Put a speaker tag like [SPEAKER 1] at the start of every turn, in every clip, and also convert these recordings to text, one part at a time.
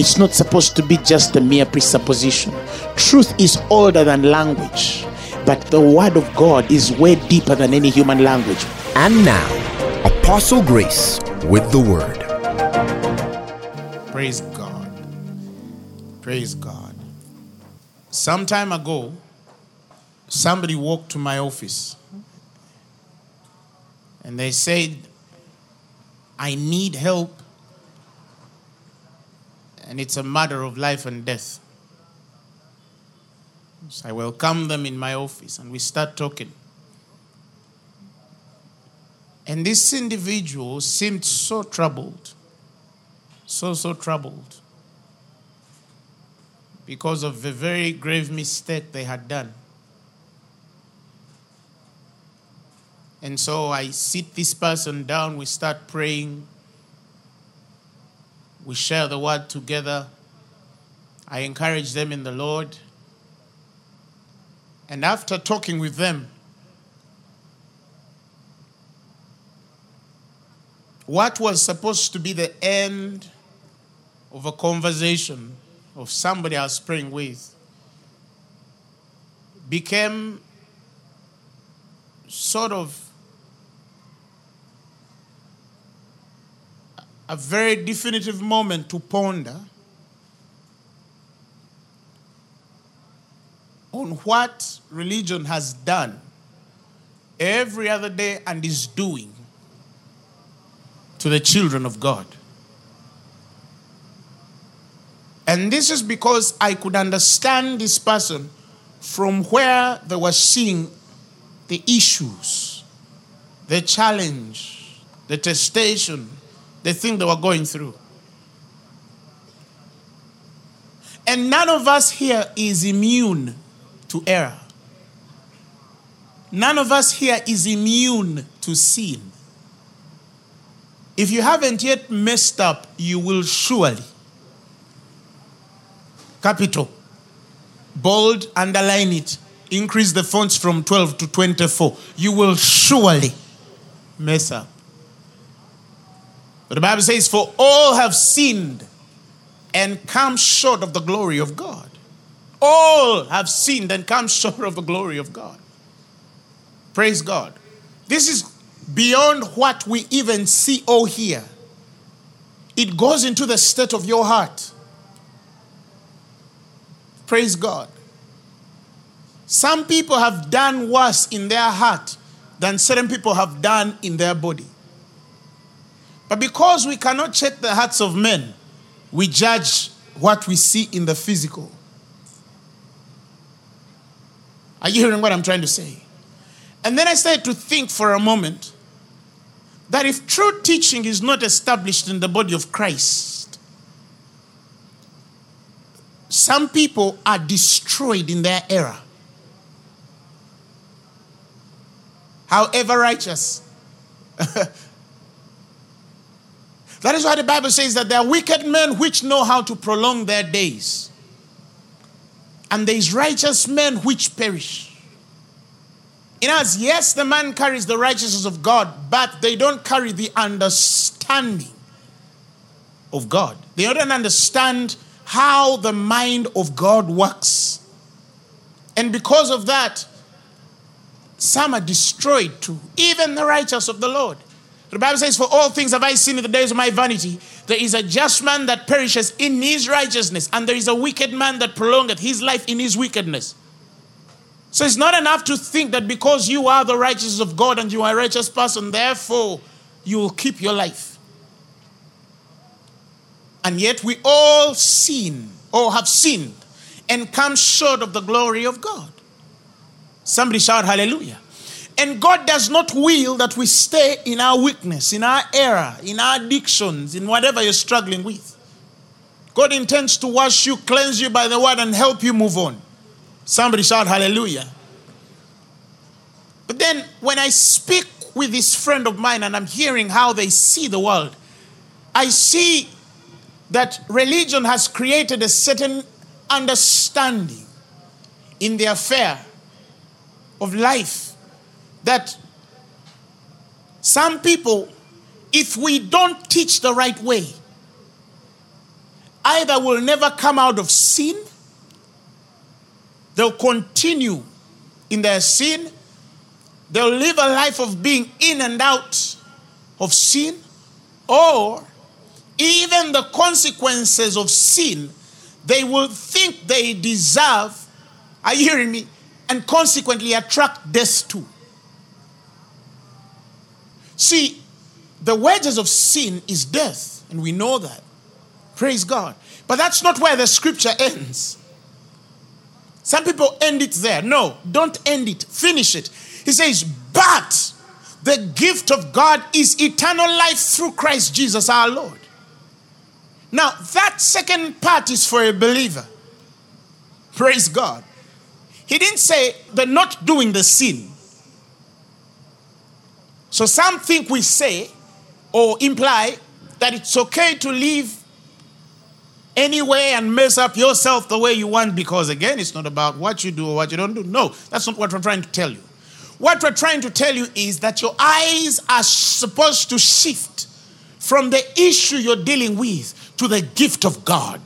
[SPEAKER 1] It's not supposed to be just a mere presupposition. Truth is older than language, but the word of God is way deeper than any human language.
[SPEAKER 2] And now, Apostle Grace with the word.
[SPEAKER 3] Praise God. Praise God. Some time ago, somebody walked to my office and they said, I need help and it's a matter of life and death. So I welcome them in my office and we start talking. And this individual seemed so troubled, so, so troubled, because of the very grave mistake they had done. And so I sit this person down, we start praying, we share the word together. I encourage them in the Lord. And after talking with them, what was supposed to be the end of a conversation of somebody I was praying with became sort of a very definitive moment to ponder on what religion has done every other day and is doing to the children of God. And this is because I could understand this person from where they were seeing the issues, the challenge, the testation, the thing they were going through. And none of us here is immune to error. None of us here is immune to sin. If you haven't yet messed up, you will surely. Capital. Bold, underline it. Increase the fonts from 12 to 24. You will surely mess up. But the Bible says, For all have sinned and come short of the glory of God. All have sinned and come short of the glory of God. Praise God. This is beyond what we even see or hear. It goes into the state of your heart. Praise God. Some people have done worse in their heart than certain people have done in their body. But because we cannot check the hearts of men, we judge what we see in the physical. Are you hearing what I'm trying to say? And then I started to think for a moment that if true teaching is not established in the body of Christ, some people are destroyed in their error. However righteous. That is why the Bible says that there are wicked men which know how to prolong their days. And there is righteous men which perish. In us, yes, the man carries the righteousness of God, but they don't carry the understanding of God. They don't understand how the mind of God works. And because of that, some are destroyed too, even the righteous of the Lord. The Bible says, For all things have I seen in the days of my vanity. There is a just man that perishes in his righteousness, and there is a wicked man that prolongeth his life in his wickedness. So it's not enough to think that because you are the righteousness of God and you are a righteous person, therefore you will keep your life. And yet we all sin or have sinned and come short of the glory of God. Somebody shout hallelujah. And God does not will that we stay in our weakness, in our error, in our addictions, in whatever you're struggling with. God intends to wash you, cleanse you by the word, and help you move on. Somebody shout hallelujah. But then when I speak with this friend of mine and I'm hearing how they see the world, I see that religion has created a certain understanding in the affair of life that some people, if we don't teach the right way, either will never come out of sin, they'll continue in their sin, they'll live a life of being in and out of sin, or even the consequences of sin, they will think they deserve. Are you hearing me? And consequently attract death too. See, the wages of sin is death, and we know that. Praise God. But that's not where the scripture ends. Some people end it there. No, don't end it. Finish it. He says, But the gift of God is eternal life through Christ Jesus our Lord. Now, that second part is for a believer. Praise God. He didn't say they're not doing the sin. So some think we say or imply that it's okay to live anyway and mess up yourself the way you want because, again, it's not about what you do or what you don't do. No, that's not what we're trying to tell you. What we're trying to tell you is that your eyes are supposed to shift from the issue you're dealing with to the gift of God,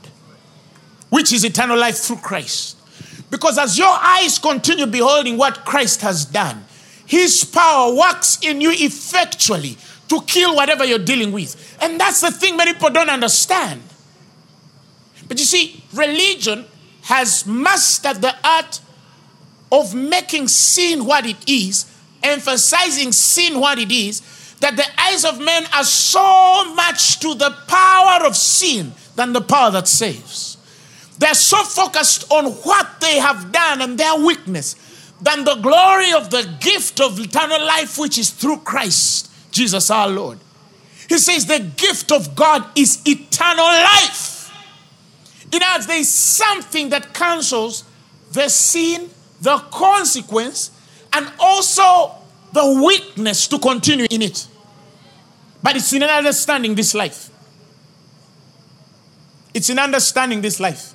[SPEAKER 3] which is eternal life through Christ. Because as your eyes continue beholding what Christ has done, his power works in you effectually to kill whatever you're dealing with. And that's the thing many people don't understand. But you see, religion has mastered the art of making sin what it is, emphasizing sin what it is, that the eyes of men are so much to the power of sin than the power that saves. They're so focused on what they have done and their weakness than the glory of the gift of eternal life, which is through Christ Jesus our Lord. He says the gift of God is eternal life. In other words, there is something that cancels the sin, the consequence, and also the weakness to continue in it. But it's in understanding this life. It's in understanding this life.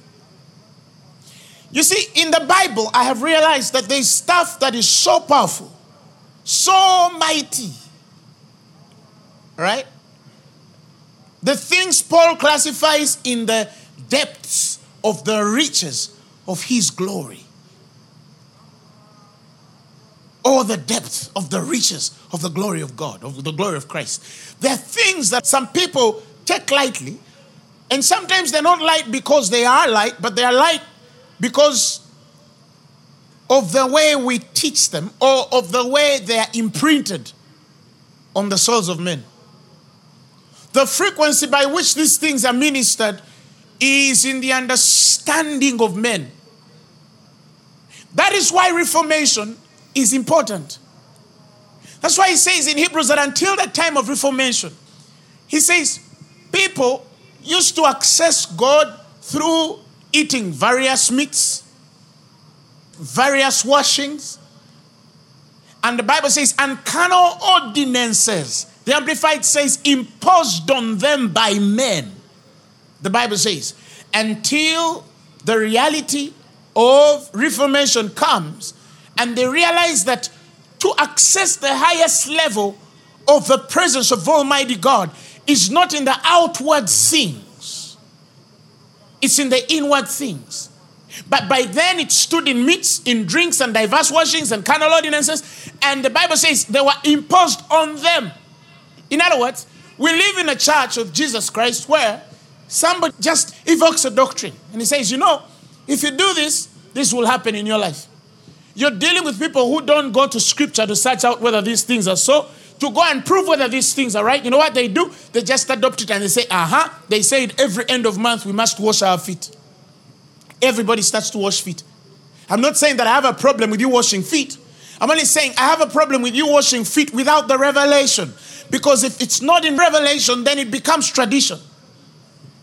[SPEAKER 3] You see, in the Bible, I have realized that there's stuff that is so powerful, so mighty. Right? The things Paul classifies in the depths of the riches of his glory or the depth of the riches of the glory of God, of the glory of Christ. There are things that some people take lightly, and sometimes they're not light because they are light, but they are light because of the way we teach them or of the way they are imprinted on the souls of men. The frequency by which these things are ministered is in the understanding of men. That is why Reformation is important. That's why he says in Hebrews that until the time of Reformation, he says people used to access God through eating various meats, various washings. And the Bible says, and carnal ordinances. The Amplified says, imposed on them by men. The Bible says, until the reality of Reformation comes and they realize that to access the highest level of the presence of Almighty God is not in the outward things, it's in the inward things. But by then it stood in meats, in drinks, and diverse washings and carnal ordinances. And the Bible says they were imposed on them. In other words, we live in a church of Jesus Christ where somebody just evokes a doctrine and he says, you know, if you do this, this will happen in your life. You're dealing with people who don't go to scripture to search out whether these things are so, to go and prove whether these things are right. You know what they do? They just adopt it and they say, uh huh. They say every end of month we must wash our feet. Everybody starts to wash feet. I'm not saying that I have a problem with you washing feet. I'm only saying I have a problem with you washing feet without the revelation. Because if it's not in revelation, then it becomes tradition.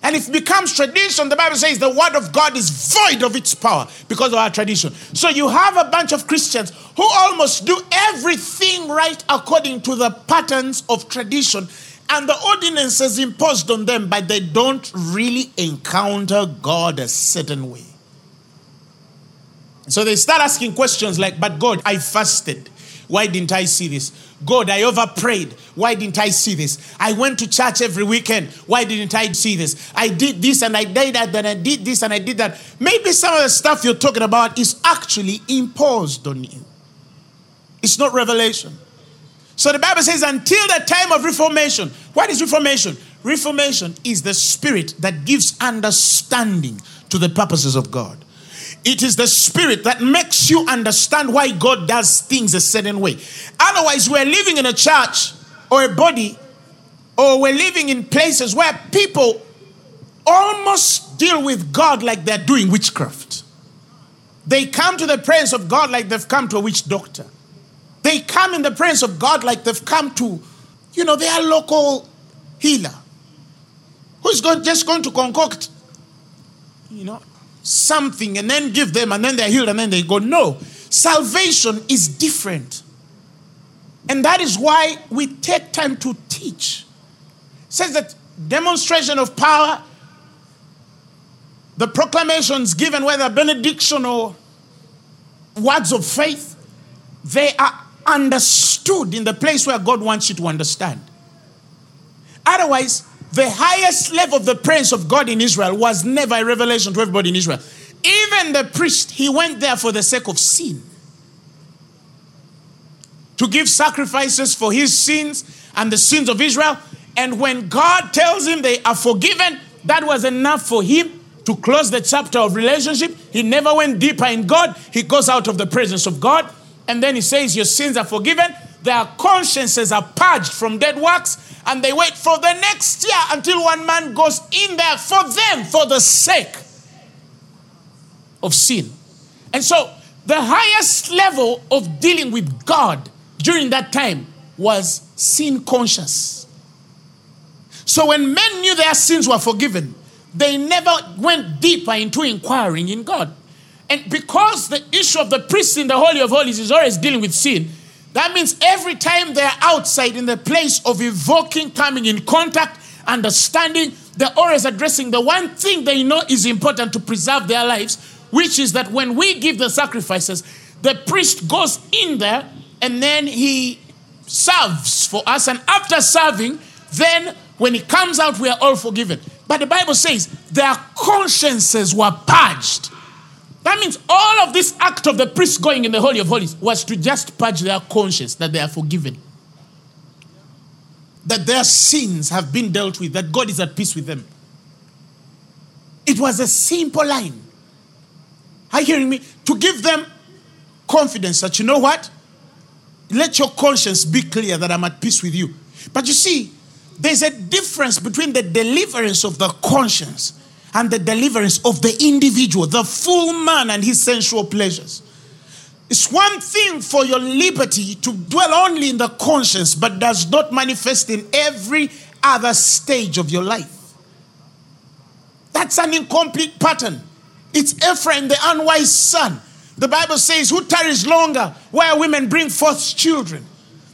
[SPEAKER 3] And if it becomes tradition, the Bible says the word of God is void of its power because of our tradition. So you have a bunch of Christians who almost do everything right according to the patterns of tradition and the ordinances imposed on them, but they don't really encounter God a certain way. So they start asking questions like, But God, I fasted. Why didn't I see this? God, I over prayed. Why didn't I see this? I went to church every weekend. Why didn't I see this? I did this and I did that, and I did this and I did that. Maybe some of the stuff you're talking about is actually imposed on you. It's not revelation. So the Bible says, until the time of Reformation. What is Reformation? Reformation is the spirit that gives understanding to the purposes of God. It is the spirit that makes you understand why God does things a certain way. Otherwise, we're living in a church or a body, or we're living in places where people almost deal with God like they're doing witchcraft. They come to the presence of God like they've come to a witch doctor. They come in the presence of God like they've come to, you know, their local healer who's going, just going to concoct, you know, something and then give them and then they're healed and then they go. No, salvation is different. And that is why we take time to teach. It says that demonstration of power, the proclamations given, whether benediction or words of faith, they are understood in the place where God wants you to understand. Otherwise, the highest level of the presence of God in Israel was never a revelation to everybody in Israel. Even the priest, he went there for the sake of sin. To give sacrifices for his sins and the sins of Israel. And when God tells him they are forgiven, that was enough for him to close the chapter of relationship. He never went deeper in God. He goes out of the presence of God. And then he says, Your sins are forgiven. Their consciences are purged from dead works and they wait for the next year until one man goes in there for them for the sake of sin. And so the highest level of dealing with God during that time was sin conscious. So when men knew their sins were forgiven, they never went deeper into inquiring in God. And because the issue of the priest in the Holy of Holies is always dealing with sin, that means every time they're outside in the place of evoking, coming in contact, understanding, they're always addressing the one thing they know is important to preserve their lives, which is that when we give the sacrifices, the priest goes in there and then he serves for us. And after serving, then when he comes out, we are all forgiven. But the Bible says their consciences were purged. That means all of this act of the priest going in the Holy of Holies was to just purge their conscience that they are forgiven. That their sins have been dealt with, that God is at peace with them. It was a simple line. Are you hearing me? To give them confidence that you know what? Let your conscience be clear that I'm at peace with you. But you see, there's a difference between the deliverance of the conscience and the deliverance of the individual, the full man and his sensual pleasures. It's one thing for your liberty to dwell only in the conscience, but does not manifest in every other stage of your life. That's an incomplete pattern. It's Ephraim, the unwise son. The Bible says, Who tarries longer where women bring forth children?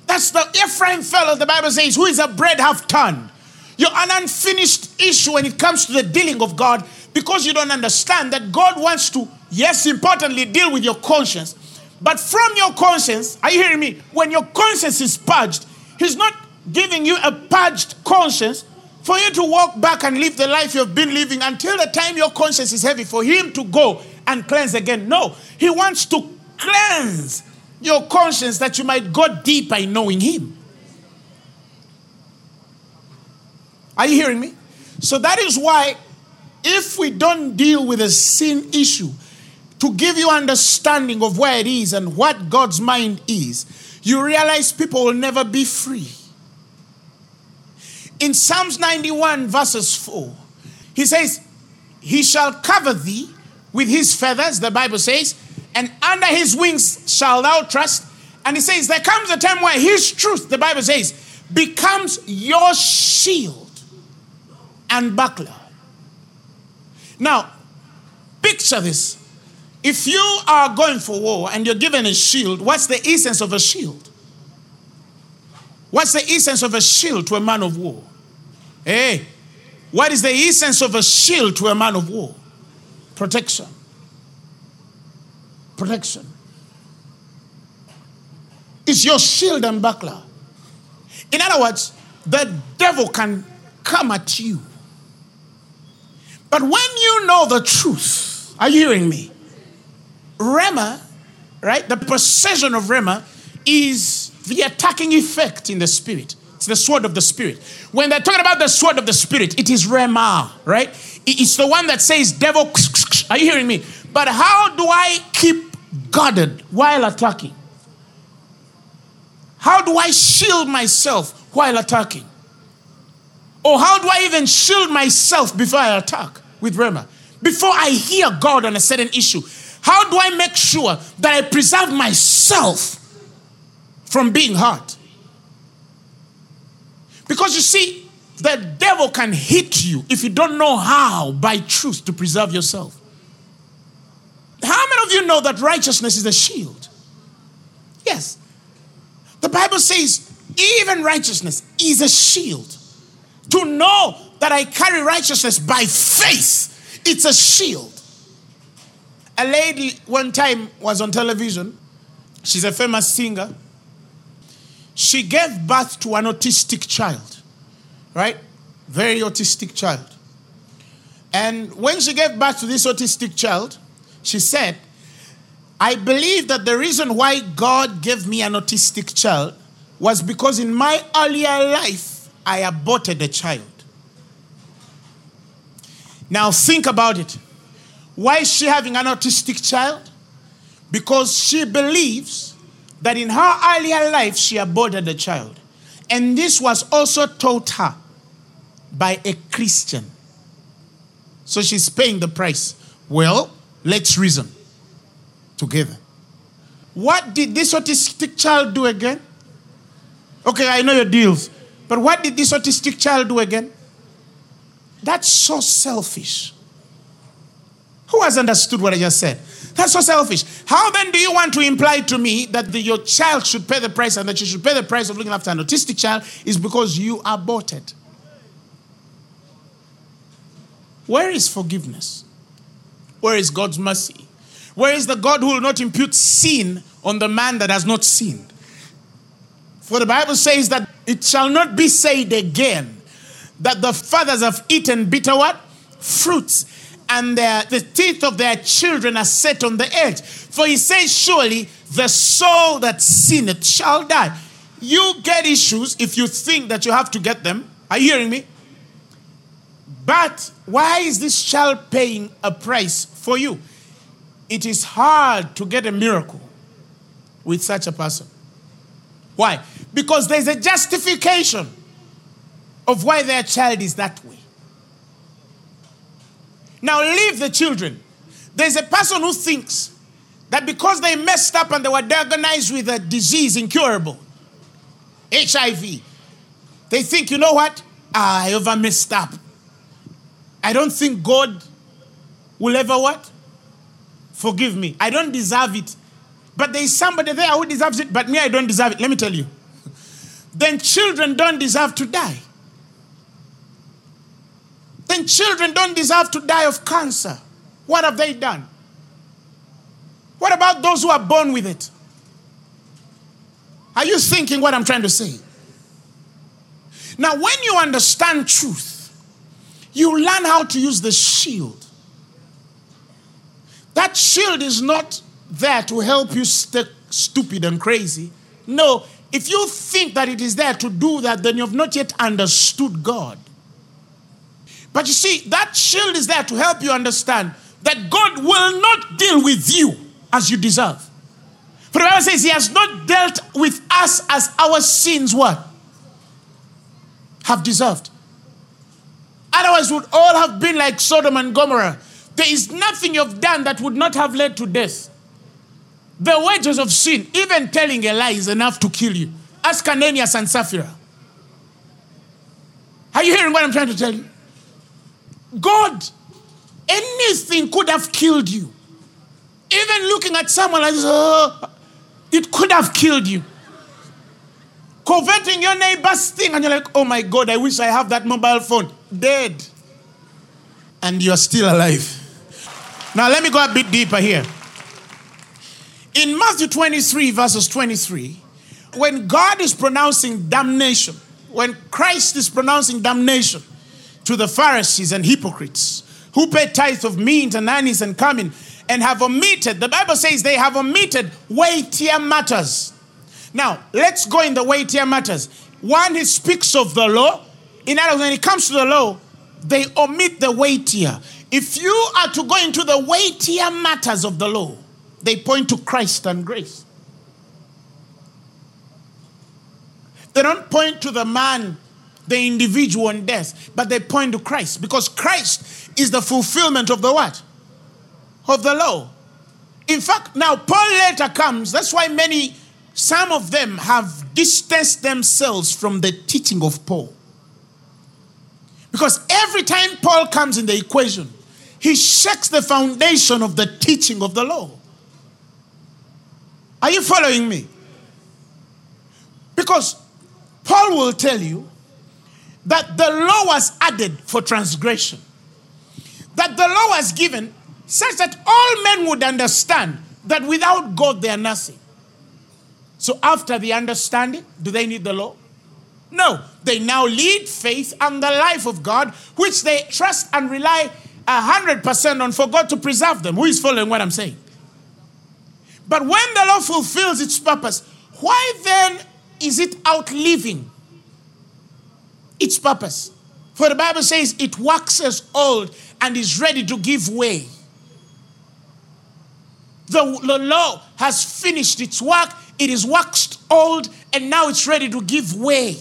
[SPEAKER 3] That's the Ephraim fellow, the Bible says, who is a bread half turned. You're an unfinished issue when it comes to the dealing of God because you don't understand that God wants to, yes, importantly, deal with your conscience. But from your conscience, are you hearing me? When your conscience is purged, He's not giving you a purged conscience for you to walk back and live the life you've been living until the time your conscience is heavy for Him to go and cleanse again. No, He wants to cleanse your conscience that you might go deeper in knowing Him. Are you hearing me? So that is why, if we don't deal with a sin issue to give you understanding of where it is and what God's mind is, you realize people will never be free. In Psalms 91, verses 4, he says, He shall cover thee with his feathers, the Bible says, and under his wings shall thou trust. And he says, There comes a time where his truth, the Bible says, becomes your shield and buckler. Now, picture this. If you are going for war and you're given a shield, what's the essence of a shield? What's the essence of a shield to a man of war? Hey, what is the essence of a shield to a man of war? Protection. Protection. It's your shield and buckler. In other words, the devil can come at you. But when you know the truth, are you hearing me? Rhema, right? The possession of Rhema is the attacking effect in the spirit. It's the sword of the spirit. When they're talking about the sword of the spirit, it is Rhema, right? It's the one that says, devil, are you hearing me? But how do I keep guarded while attacking? How do I shield myself while attacking? Or how do I even shield myself before I attack with Rhema? Before I hear God on a certain issue, how do I make sure that I preserve myself from being hurt? Because you see, the devil can hit you if you don't know how, by truth, to preserve yourself. How many of you know that righteousness is a shield? Yes. The Bible says, even righteousness is a shield. To know that I carry righteousness by faith, it's a shield. A lady one time was on television. She's a famous singer. She gave birth to an autistic child, right? Very autistic child. And when she gave birth to this autistic child, she said, I believe that the reason why God gave me an autistic child was because in my earlier life, I aborted a child. Now think about it. Why is she having an autistic child? Because she believes that in her earlier life she aborted a child. And this was also taught her by a Christian. So she's paying the price. Well, let's reason together. What did this autistic child do again? Okay, I know your deals. But what did this autistic child do again? That's so selfish. Who has understood what I just said? That's so selfish. How then do you want to imply to me that the, your child should pay the price and that you should pay the price of looking after an autistic child is because you aborted? Where is forgiveness? Where is God's mercy? Where is the God who will not impute sin on the man that has not sinned? For the Bible says that it shall not be said again that the fathers have eaten bitter what? Fruits and their, the teeth of their children are set on the edge. For he says, Surely the soul that sinneth shall die. You get issues if you think that you have to get them. Are you hearing me? But why is this child paying a price for you? It is hard to get a miracle with such a person. Why? Because there's a justification of why their child is that way. Now leave the children. There's a person who thinks that because they messed up and they were diagnosed with a disease incurable, HIV, they think, you know what? I ever messed up. I don't think God will ever what? Forgive me. I don't deserve it. But there is somebody there who deserves it, but me, I don't deserve it. Let me tell you. Then children don't deserve to die children don't deserve to die of cancer. What have they done? What about those who are born with it? Are you thinking what I'm trying to say? Now, when you understand truth, you learn how to use the shield. That shield is not there to help you stay stupid and crazy. No, if you think that it is there to do that, then you have not yet understood God. But you see, that shield is there to help you understand that God will not deal with you as you deserve. For the Bible says He has not dealt with us as our sins what? Have deserved. Otherwise, would all have been like Sodom and Gomorrah. There is nothing you've done that would not have led to death. The wages of sin, even telling a lie, is enough to kill you. Ask Ananias and Sapphira. Are you hearing what I'm trying to tell you? God anything could have killed you. Even looking at someone like this, oh, it could have killed you. Coveting your neighbor's thing, and you're like, oh my God, I wish I have that mobile phone. Dead. And you're still alive. Now, let me go a bit deeper here. In Matthew 23, verses 23, when God is pronouncing damnation, when Christ is pronouncing damnation to the Pharisees and hypocrites who pay tithes of meat and anise and cumin and have omitted, the Bible says they have omitted weightier matters. Now, let's go in the weightier matters. One, he speaks of the law. In other words, when it comes to the law, they omit the weightier. If you are to go into the weightier matters of the law, they point to Christ and grace. They don't point to the man, the individual and death, but they point to Christ because Christ is the fulfillment of the what? Of the law. In fact, now Paul later comes. That's why many, some of them have distanced themselves from the teaching of Paul. Because every time Paul comes in the equation, he shakes the foundation of the teaching of the law. Are you following me? Because Paul will tell you that the law was added for transgression, that the law was given such that all men would understand that without God they are nothing. So, after the understanding, do they need the law? No. They now lead faith and the life of God, which they trust and rely 100% on for God to preserve them. Who is following what I'm saying? But when the law fulfills its purpose, why then is it outliving its purpose? For the Bible says it waxes old and is ready to give way. The, the law has finished its work, it is waxed old, and now it's ready to give way.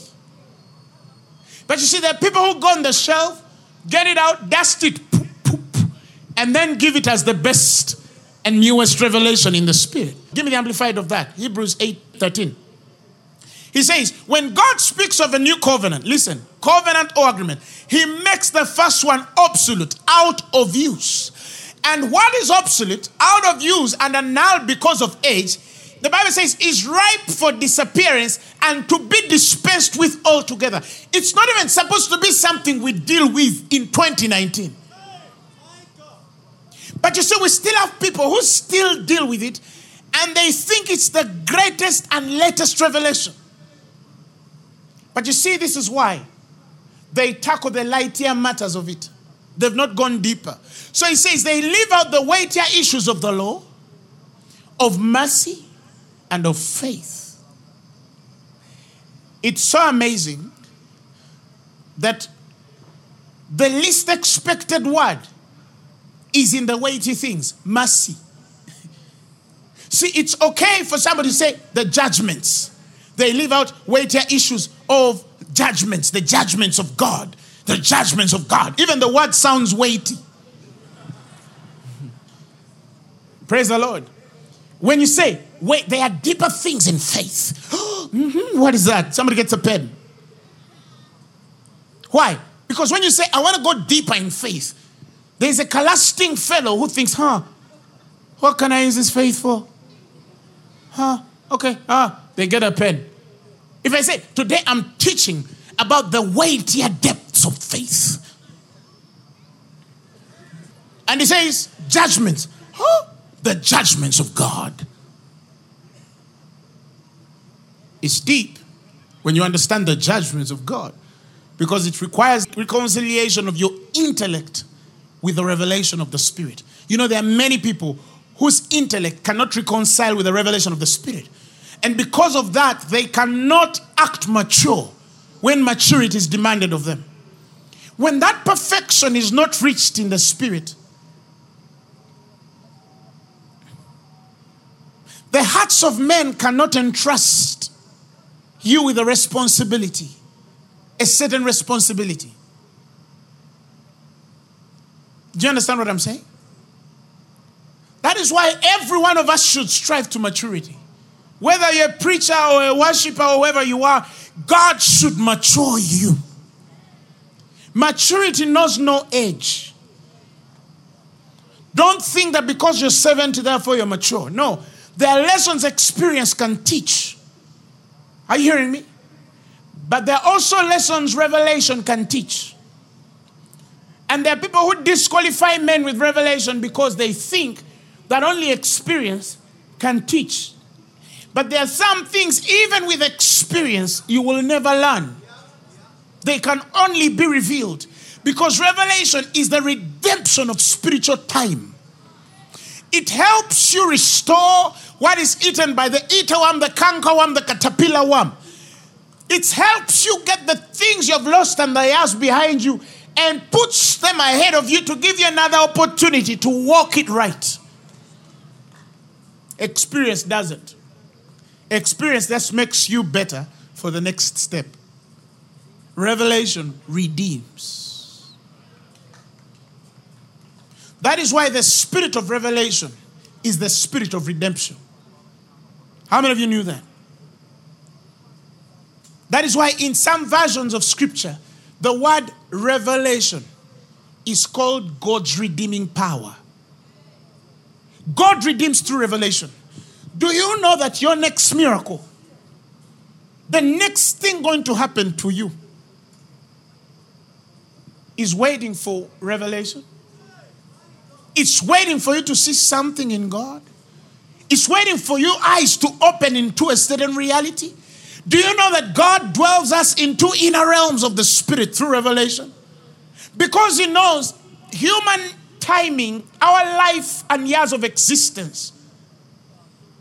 [SPEAKER 3] But you see, there are people who go on the shelf, get it out, dust it, poop, poop, and then give it as the best and newest revelation in the spirit. Give me the amplified of that. Hebrews 8 13. He says, when God speaks of a new covenant, listen, covenant or agreement, he makes the first one obsolete, out of use. And what is obsolete, out of use, and annulled because of age, the Bible says is ripe for disappearance and to be dispensed with altogether. It's not even supposed to be something we deal with in 2019. But you see, we still have people who still deal with it and they think it's the greatest and latest revelation. But you see, this is why they tackle the lightier matters of it. They've not gone deeper. So he says they leave out the weightier issues of the law, of mercy, and of faith. It's so amazing that the least expected word is in the weighty things mercy. See, it's okay for somebody to say the judgments. They leave out weightier issues of judgments, the judgments of God, the judgments of God. Even the word sounds weighty. Praise the Lord. When you say, wait, there are deeper things in faith. mm-hmm. What is that? Somebody gets a pen. Why? Because when you say, I want to go deeper in faith, there's a collasting fellow who thinks, huh, what can I use this faith for? Huh, okay, ah, they get a pen. If I say, today I'm teaching about the weightier depths of faith. And he says, judgments. Huh? The judgments of God. It's deep when you understand the judgments of God because it requires reconciliation of your intellect with the revelation of the Spirit. You know, there are many people whose intellect cannot reconcile with the revelation of the Spirit. And because of that, they cannot act mature when maturity is demanded of them. When that perfection is not reached in the Spirit, the hearts of men cannot entrust you with a responsibility, a certain responsibility. Do you understand what I'm saying? That is why every one of us should strive to maturity. Whether you're a preacher or a worshiper or whoever you are, God should mature you. Maturity knows no age. Don't think that because you're 70, therefore you're mature. No. There are lessons experience can teach. Are you hearing me? But there are also lessons revelation can teach. And there are people who disqualify men with revelation because they think that only experience can teach. But there are some things, even with experience, you will never learn. They can only be revealed because revelation is the redemption of spiritual time. It helps you restore what is eaten by the eater worm, the canker worm, the caterpillar worm. It helps you get the things you've lost and the years behind you and puts them ahead of you to give you another opportunity to walk it right. Experience doesn't. Experience just makes you better for the next step. Revelation redeems. That is why the spirit of revelation is the spirit of redemption. How many of you knew that? That is why in some versions of scripture, the word revelation is called God's redeeming power. God redeems through revelation. Do you know that your next miracle, the next thing going to happen to you, is waiting for revelation? It's waiting for you to see something in God. It's waiting for your eyes to open into a certain reality. Do you know that God dwells us into inner realms of the Spirit through revelation? Because He knows human timing, our life and years of existence,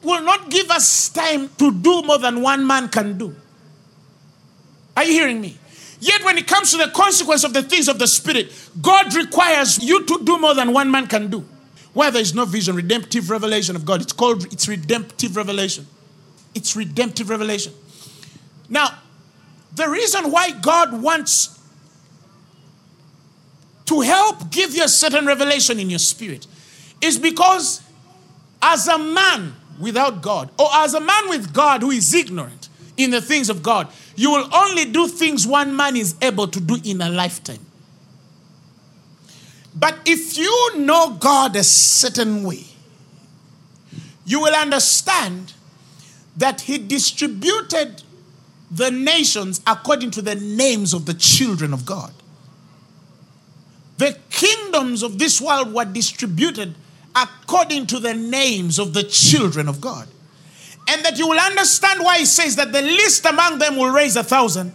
[SPEAKER 3] will not give us time to do more than one man can do. Are you hearing me? Yet, when it comes to the consequence of the things of the Spirit, God requires you to do more than one man can do. Where there is no vision, redemptive revelation of God. It's called it's redemptive revelation. It's redemptive revelation. Now, the reason why God wants to help give you a certain revelation in your spirit is because as a man without God, or as a man with God who is ignorant in the things of God, you will only do things one man is able to do in a lifetime. But if you know God a certain way, you will understand that He distributed the nations according to the names of the children of God. The kingdoms of this world were distributed according to the names of the children of God. And that you will understand why he says that the least among them will raise a thousand,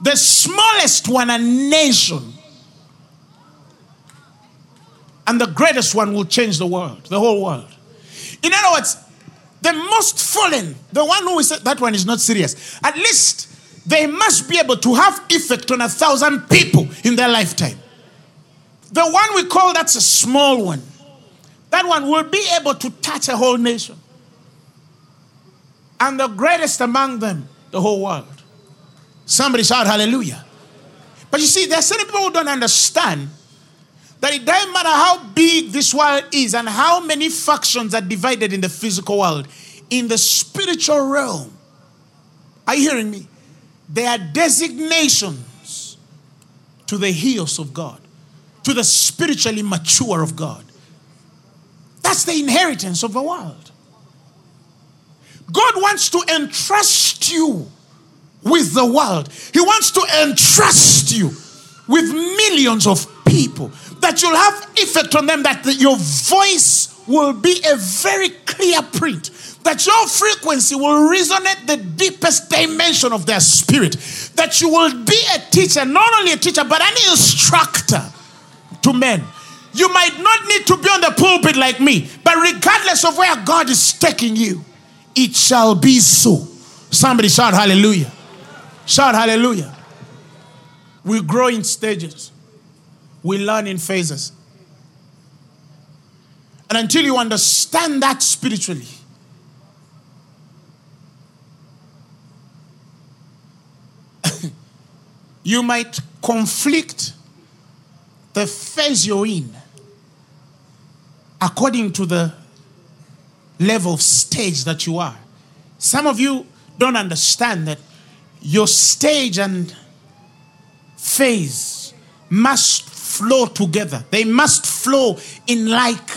[SPEAKER 3] the smallest one a nation, and the greatest one will change the world, the whole world. In other words, the most fallen, the one who is that one is not serious. At least they must be able to have effect on a thousand people in their lifetime. The one we call that's a small one, that one will be able to touch a whole nation. And the greatest among them, the whole world. Somebody shout hallelujah. But you see, there are certain people who don't understand that it doesn't matter how big this world is and how many factions are divided in the physical world, in the spiritual realm, are you hearing me? There are designations to the heels of God, to the spiritually mature of God. That's the inheritance of the world. God wants to entrust you with the world, He wants to entrust you with millions of people that you'll have effect on them, that your voice will be a very clear print, that your frequency will resonate the deepest dimension of their spirit, that you will be a teacher, not only a teacher, but an instructor to men. You might not need to be on the pulpit like me, but regardless of where God is taking you, it shall be so. Somebody shout hallelujah. Shout hallelujah. We grow in stages we learn in phases. And until you understand that spiritually, you might conflict the phase you're in according to the level of stage that you are. Some of you don't understand that your stage and phase must flow together. They must flow in like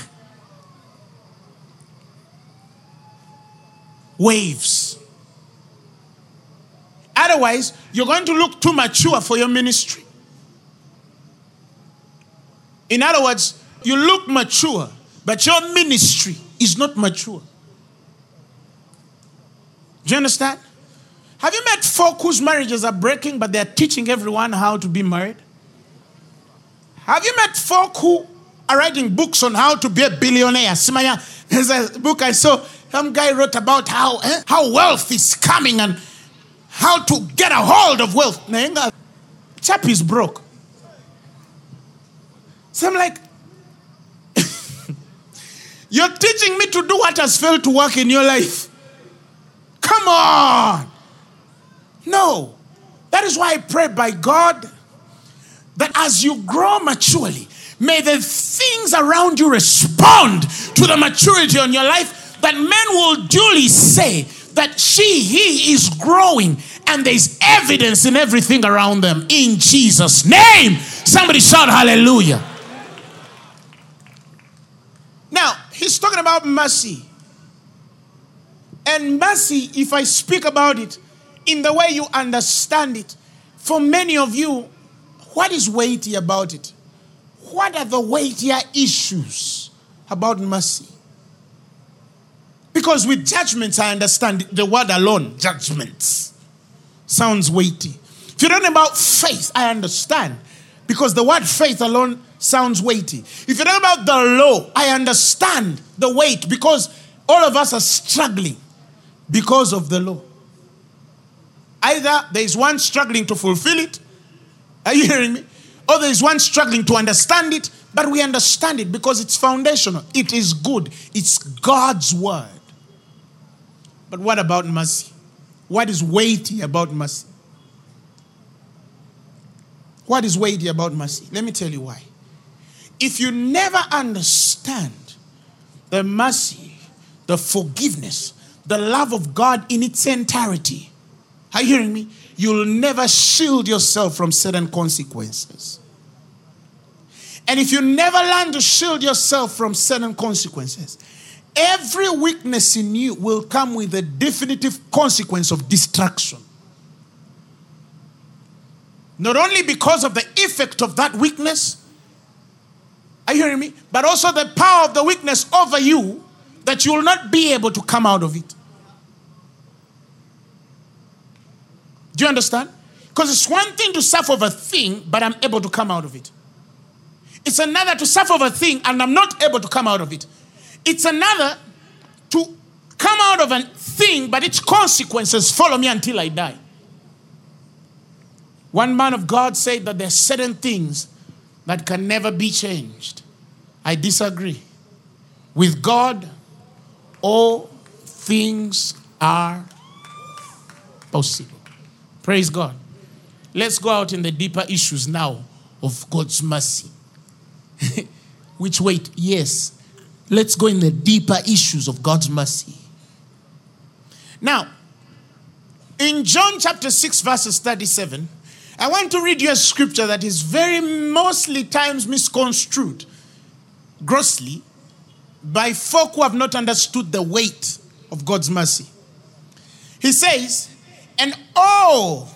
[SPEAKER 3] waves. Otherwise, you're going to look too mature for your ministry. In other words, you look mature, but your ministry is not mature. Do you understand? Have you met folk whose marriages are breaking, but they're teaching everyone how to be married? Have you met folk who are writing books on how to be a billionaire? Simaya, there's a book I saw. Some guy wrote about how, eh, how wealth is coming and how to get a hold of wealth. Chap is broke. So I'm like, you're teaching me to do what has failed to work in your life. Come on. No. That is why I pray by God that as you grow maturely, may the things around you respond to the maturity on your life that men will duly say that she, he is growing and there's evidence in everything around them. In Jesus' name. Somebody shout hallelujah. Now, he's talking about mercy. And mercy, if I speak about it in the way you understand it, for many of you, what is weighty about it? What are the weightier issues about mercy? Because with judgments, I understand the word alone, judgments, sounds weighty. If you're talking about faith, I understand. Because the word faith alone sounds weighty. If you're talking about the law, I understand the weight because all of us are struggling because of the law. Either there is one struggling to fulfill it, are you hearing me? Or there is one struggling to understand it, but we understand it because it's foundational. It is good. It's God's word. But what about mercy? What is weighty about mercy? What is weighty about mercy? Let me tell you why. If you never understand the mercy, the forgiveness, the love of God in its entirety, are you hearing me? You'll never shield yourself from certain consequences. And if you never learn to shield yourself from certain consequences, every weakness in you will come with a definitive consequence of destruction. Not only because of the effect of that weakness, are you hearing me? But also the power of the weakness over you that you will not be able to come out of it. Do you understand? Because it's one thing to suffer of a thing, but I'm able to come out of it. It's another to suffer of a thing and I'm not able to come out of it. It's another to come out of a thing, but its consequences follow me until I die. One man of God said that there are certain things that can never be changed. I disagree. With God, all things are possible. Praise God. Let's go out in the deeper issues now of God's mercy. Which wait, yes. Let's go in the deeper issues of God's mercy. Now, in John chapter 6, verses 37, I want to read you a scripture that is very mostly times misconstrued grossly by folk who have not understood the weight of God's mercy. He says, And all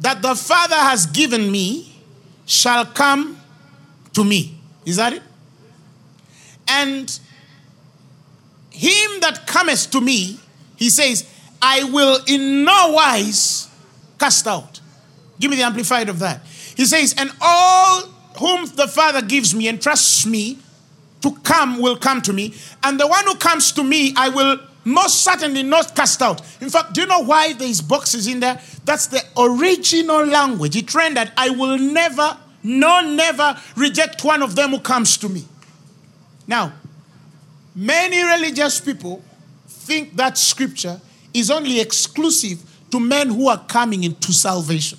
[SPEAKER 3] that the Father has given me shall come to me. Is that it? And him that cometh to me, he says, I will in no wise cast out. Give me the amplified of that. He says, And all whom the Father gives me and trusts me to come will come to me. And the one who comes to me, I will most certainly not cast out. In fact, do you know why there's boxes in there? That's the original language. It rendered, I will never, no, never reject one of them who comes to me. Now, many religious people think that scripture is only exclusive to men who are coming into salvation.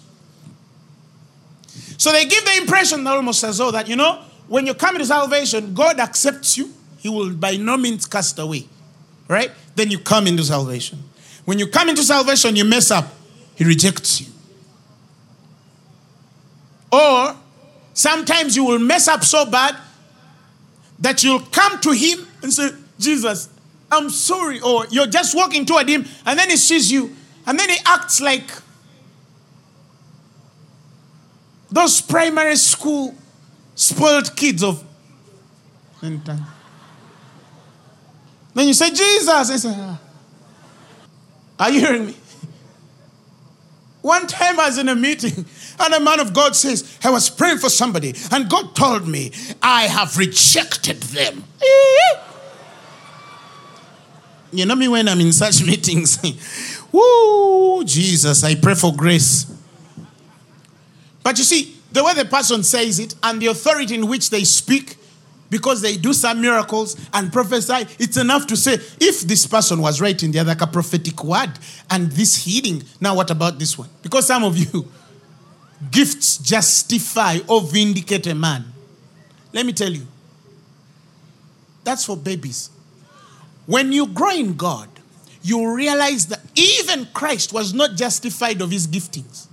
[SPEAKER 3] So they give the impression almost as though that, you know, when you come into salvation, God accepts you. He will by no means cast away. Right? Then you come into salvation. When you come into salvation, you mess up. He rejects you. Or Sometimes you will mess up so bad that you'll come to him and say, Jesus, I'm sorry. Or you're just walking toward him and then he sees you and then he acts like those primary school spoiled kids of. Then you say, Jesus. I say, ah. Are you hearing me? One time I was in a meeting and a man of God says, I was praying for somebody and God told me, I have rejected them. You know me when I'm in such meetings. Woo, Jesus, I pray for grace. But you see, the way the person says it and the authority in which they speak, because they do some miracles and prophesy, it's enough to say, if this person was right in the other like a prophetic word and this healing, now what about this one? Because some of you, gifts justify or vindicate a man. Let me tell you, that's for babies. When you grow in God, you realize that even Christ was not justified of his giftings.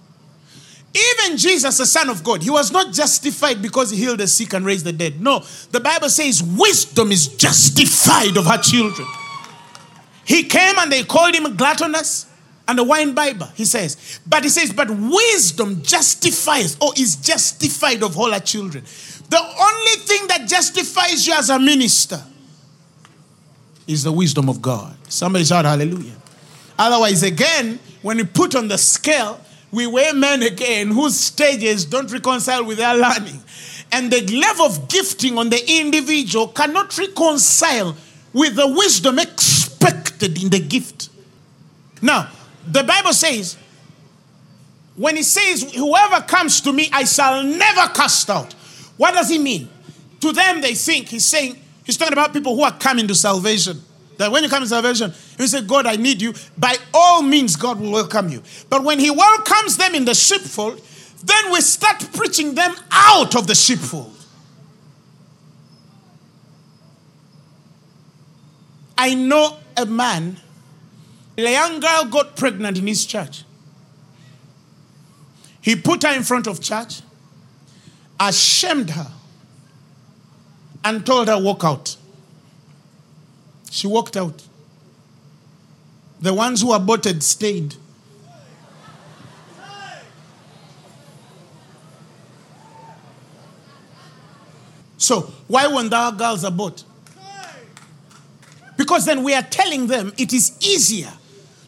[SPEAKER 3] Even Jesus, the Son of God, he was not justified because he healed the sick and raised the dead. No, the Bible says wisdom is justified of her children. He came and they called him gluttonous and the winebibber, he says. But he says, but wisdom justifies or is justified of all her children. The only thing that justifies you as a minister is the wisdom of God. Somebody shout hallelujah. Otherwise, again, when you put on the scale, we were men again whose stages don't reconcile with their learning. And the level of gifting on the individual cannot reconcile with the wisdom expected in the gift. Now, the Bible says, when it says, Whoever comes to me, I shall never cast out. What does he mean? To them, they think he's saying, he's talking about people who are coming to salvation. That when you come to salvation, you say, God, I need you. By all means, God will welcome you. But when He welcomes them in the sheepfold, then we start preaching them out of the sheepfold. I know a man, a young girl got pregnant in his church. He put her in front of church, ashamed her, and told her, Walk out. She walked out. The ones who aborted stayed. So, why won't our girls abort? Because then we are telling them it is easier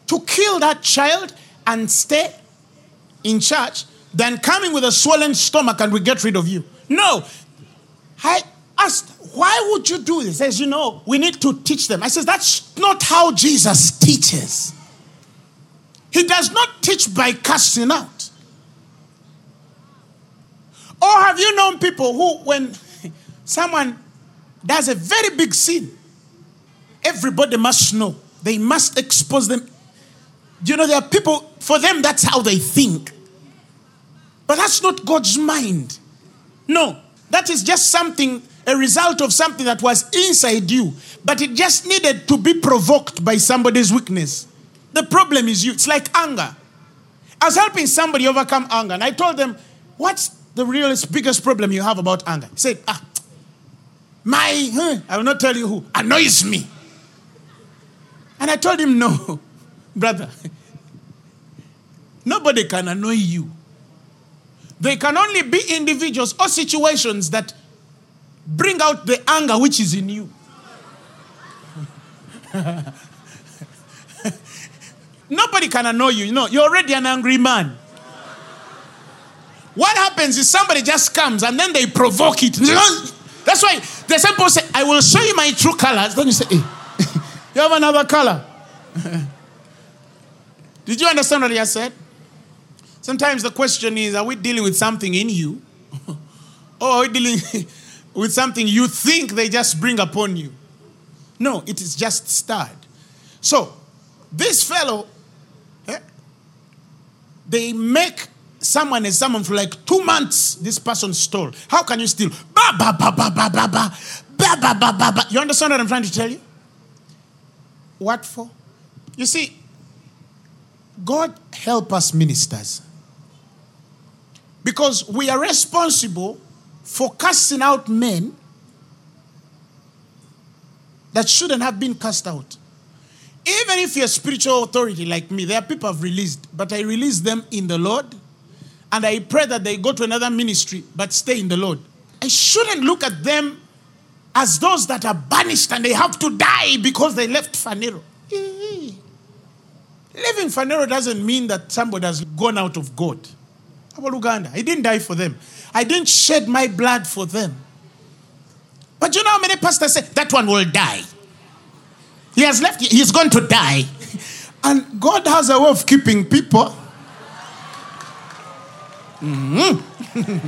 [SPEAKER 3] to kill that child and stay in church than coming with a swollen stomach and we get rid of you. No. I asked why would you do this? He says, you know, we need to teach them. I says, that's not how Jesus teaches. He does not teach by casting out. Or have you known people who, when someone does a very big sin, everybody must know. They must expose them. You know, there are people, for them, that's how they think. But that's not God's mind. No, that is just something a result of something that was inside you, but it just needed to be provoked by somebody's weakness. The problem is you. It's like anger. I was helping somebody overcome anger, and I told them, What's the realest, biggest problem you have about anger? He said, Ah, my, huh, I will not tell you who, annoys me. And I told him, No, brother, nobody can annoy you. They can only be individuals or situations that bring out the anger which is in you. Nobody can annoy you. You know, you're already an angry man. What happens is somebody just comes and then they provoke it. That's why the same person say, I will show you my true colors. Then you say, hey, eh, you have another color. Did you understand what I said? Sometimes the question is, are we dealing with something in you? or are we dealing with something you think they just bring upon you. No, it is just stirred. So, this fellow, eh, they make someone as someone for like two months. This person stole. How can you steal? Ba ba ba ba ba ba ba ba ba ba ba ba. You understand what I'm trying to tell you? What for? You see, God help us ministers because we are responsible for casting out men that shouldn't have been cast out. Even if you're a spiritual authority like me, there are people I've released, but I release them in the Lord. And I pray that they go to another ministry, but stay in the Lord. I shouldn't look at them as those that are banished and they have to die because they left Phaneroo. Leaving Phaneroo doesn't mean that somebody has gone out of God. How About Uganda, I didn't die for them. I didn't shed my blood for them. But you know how many pastors say that one will die? He has left, he's going to die. And God has a way of keeping people. Mm-hmm.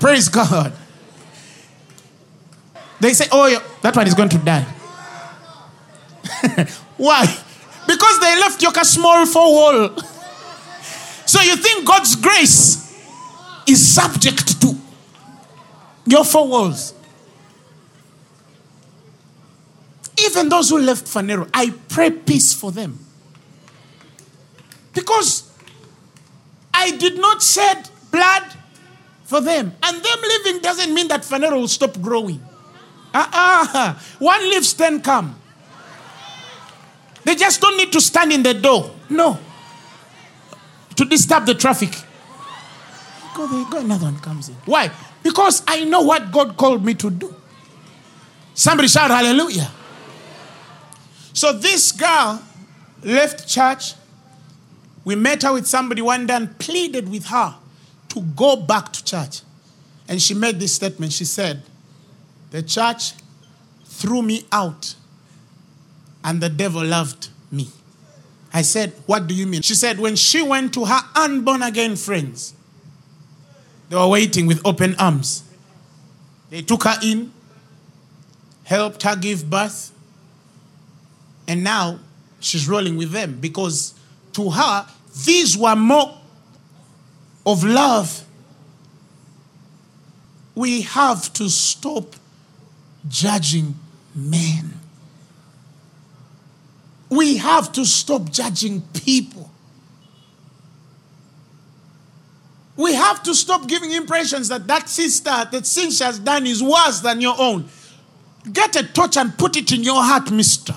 [SPEAKER 3] Praise God. They say, oh, yeah, that one is going to die. Why? Because they left your small four wall. So you think God's grace is subject to your four walls. Even those who left Phaneroo, I pray peace for them. Because I did not shed blood for them. And them living doesn't mean that Phaneroo will stop growing. Uh-uh. One lives, ten come. They just don't need to stand in the door. No. To disturb the traffic. Go there, go another one comes in. Why? Because I know what God called me to do. Somebody shout hallelujah. So this girl left church. We met her with somebody one day and pleaded with her to go back to church. And she made this statement. She said, The church threw me out, and the devil loved me. I said, What do you mean? She said, When she went to her unborn again friends, they were waiting with open arms. They took her in, helped her give birth, and now she's rolling with them because to her, these were more of love. We have to stop judging men. We have to stop judging people. We have to stop giving impressions that that sister, that sin she has done is worse than your own. Get a torch and put it in your heart, mister.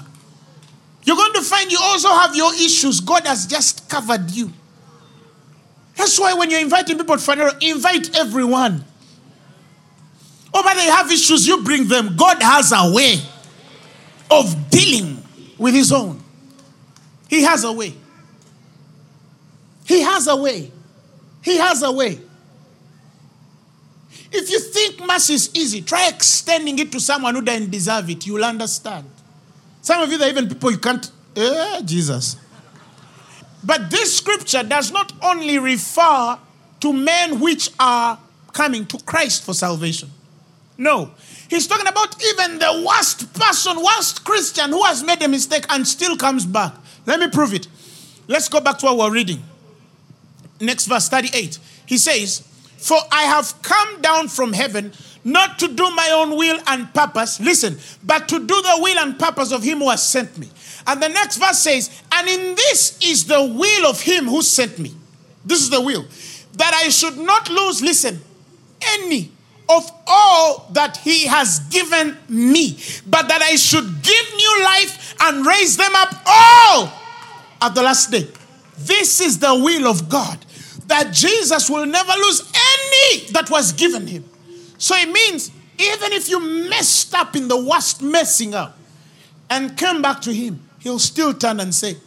[SPEAKER 3] You're going to find you also have your issues. God has just covered you. That's why when you're inviting people to Phaneroo, invite everyone. Oh, but they have issues, you bring them. God has a way of dealing with his own. He has a way. He has a way. He has a way. If you think mercy is easy, try extending it to someone who doesn't deserve it. You'll understand. Some of you, there are even people you can't. Eh, Jesus. But this scripture does not only refer to men which are coming to Christ for salvation. No. He's talking about even the worst person, worst Christian who has made a mistake and still comes back. Let me prove it. Let's go back to what we're reading. Next verse 38. He says, For I have come down from heaven not to do my own will and purpose, listen, but to do the will and purpose of him who has sent me. And the next verse says, And in this is the will of him who sent me. This is the will. That I should not lose, listen, any of all that he has given me, but that I should give new life and raise them up all at the last day. This is the will of God that Jesus will never lose any that was given him. So it means even if you messed up in the worst messing up and came back to him, he'll still turn and say,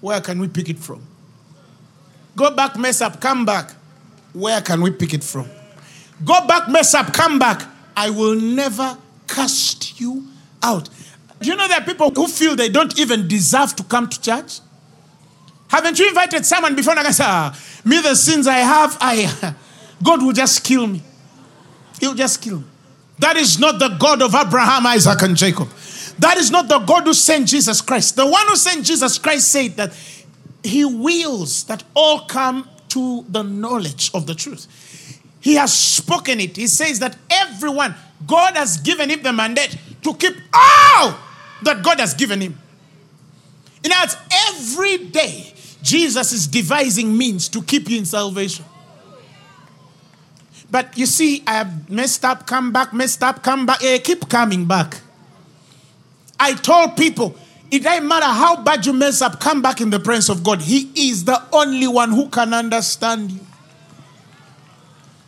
[SPEAKER 3] Where can we pick it from? Go back, mess up, come back. Where can we pick it from? Go back, mess up, come back. I will never cast you out. Do you know there are people who feel they don't even deserve to come to church? Haven't you invited someone before and I ah, me the sins I have, I God will just kill me. He'll just kill me. That is not the God of Abraham, Isaac, and Jacob. That is not the God who sent Jesus Christ. The one who sent Jesus Christ said that he wills that all come to the knowledge of the truth. He has spoken it. He says that everyone, God has given him the mandate to keep all that God has given him. In other words, every day, Jesus is devising means to keep you in salvation. But you see, I have messed up, come back, messed up, come back. Eh, keep coming back. I told people, it doesn't matter how bad you mess up, come back in the presence of God. He is the only one who can understand you.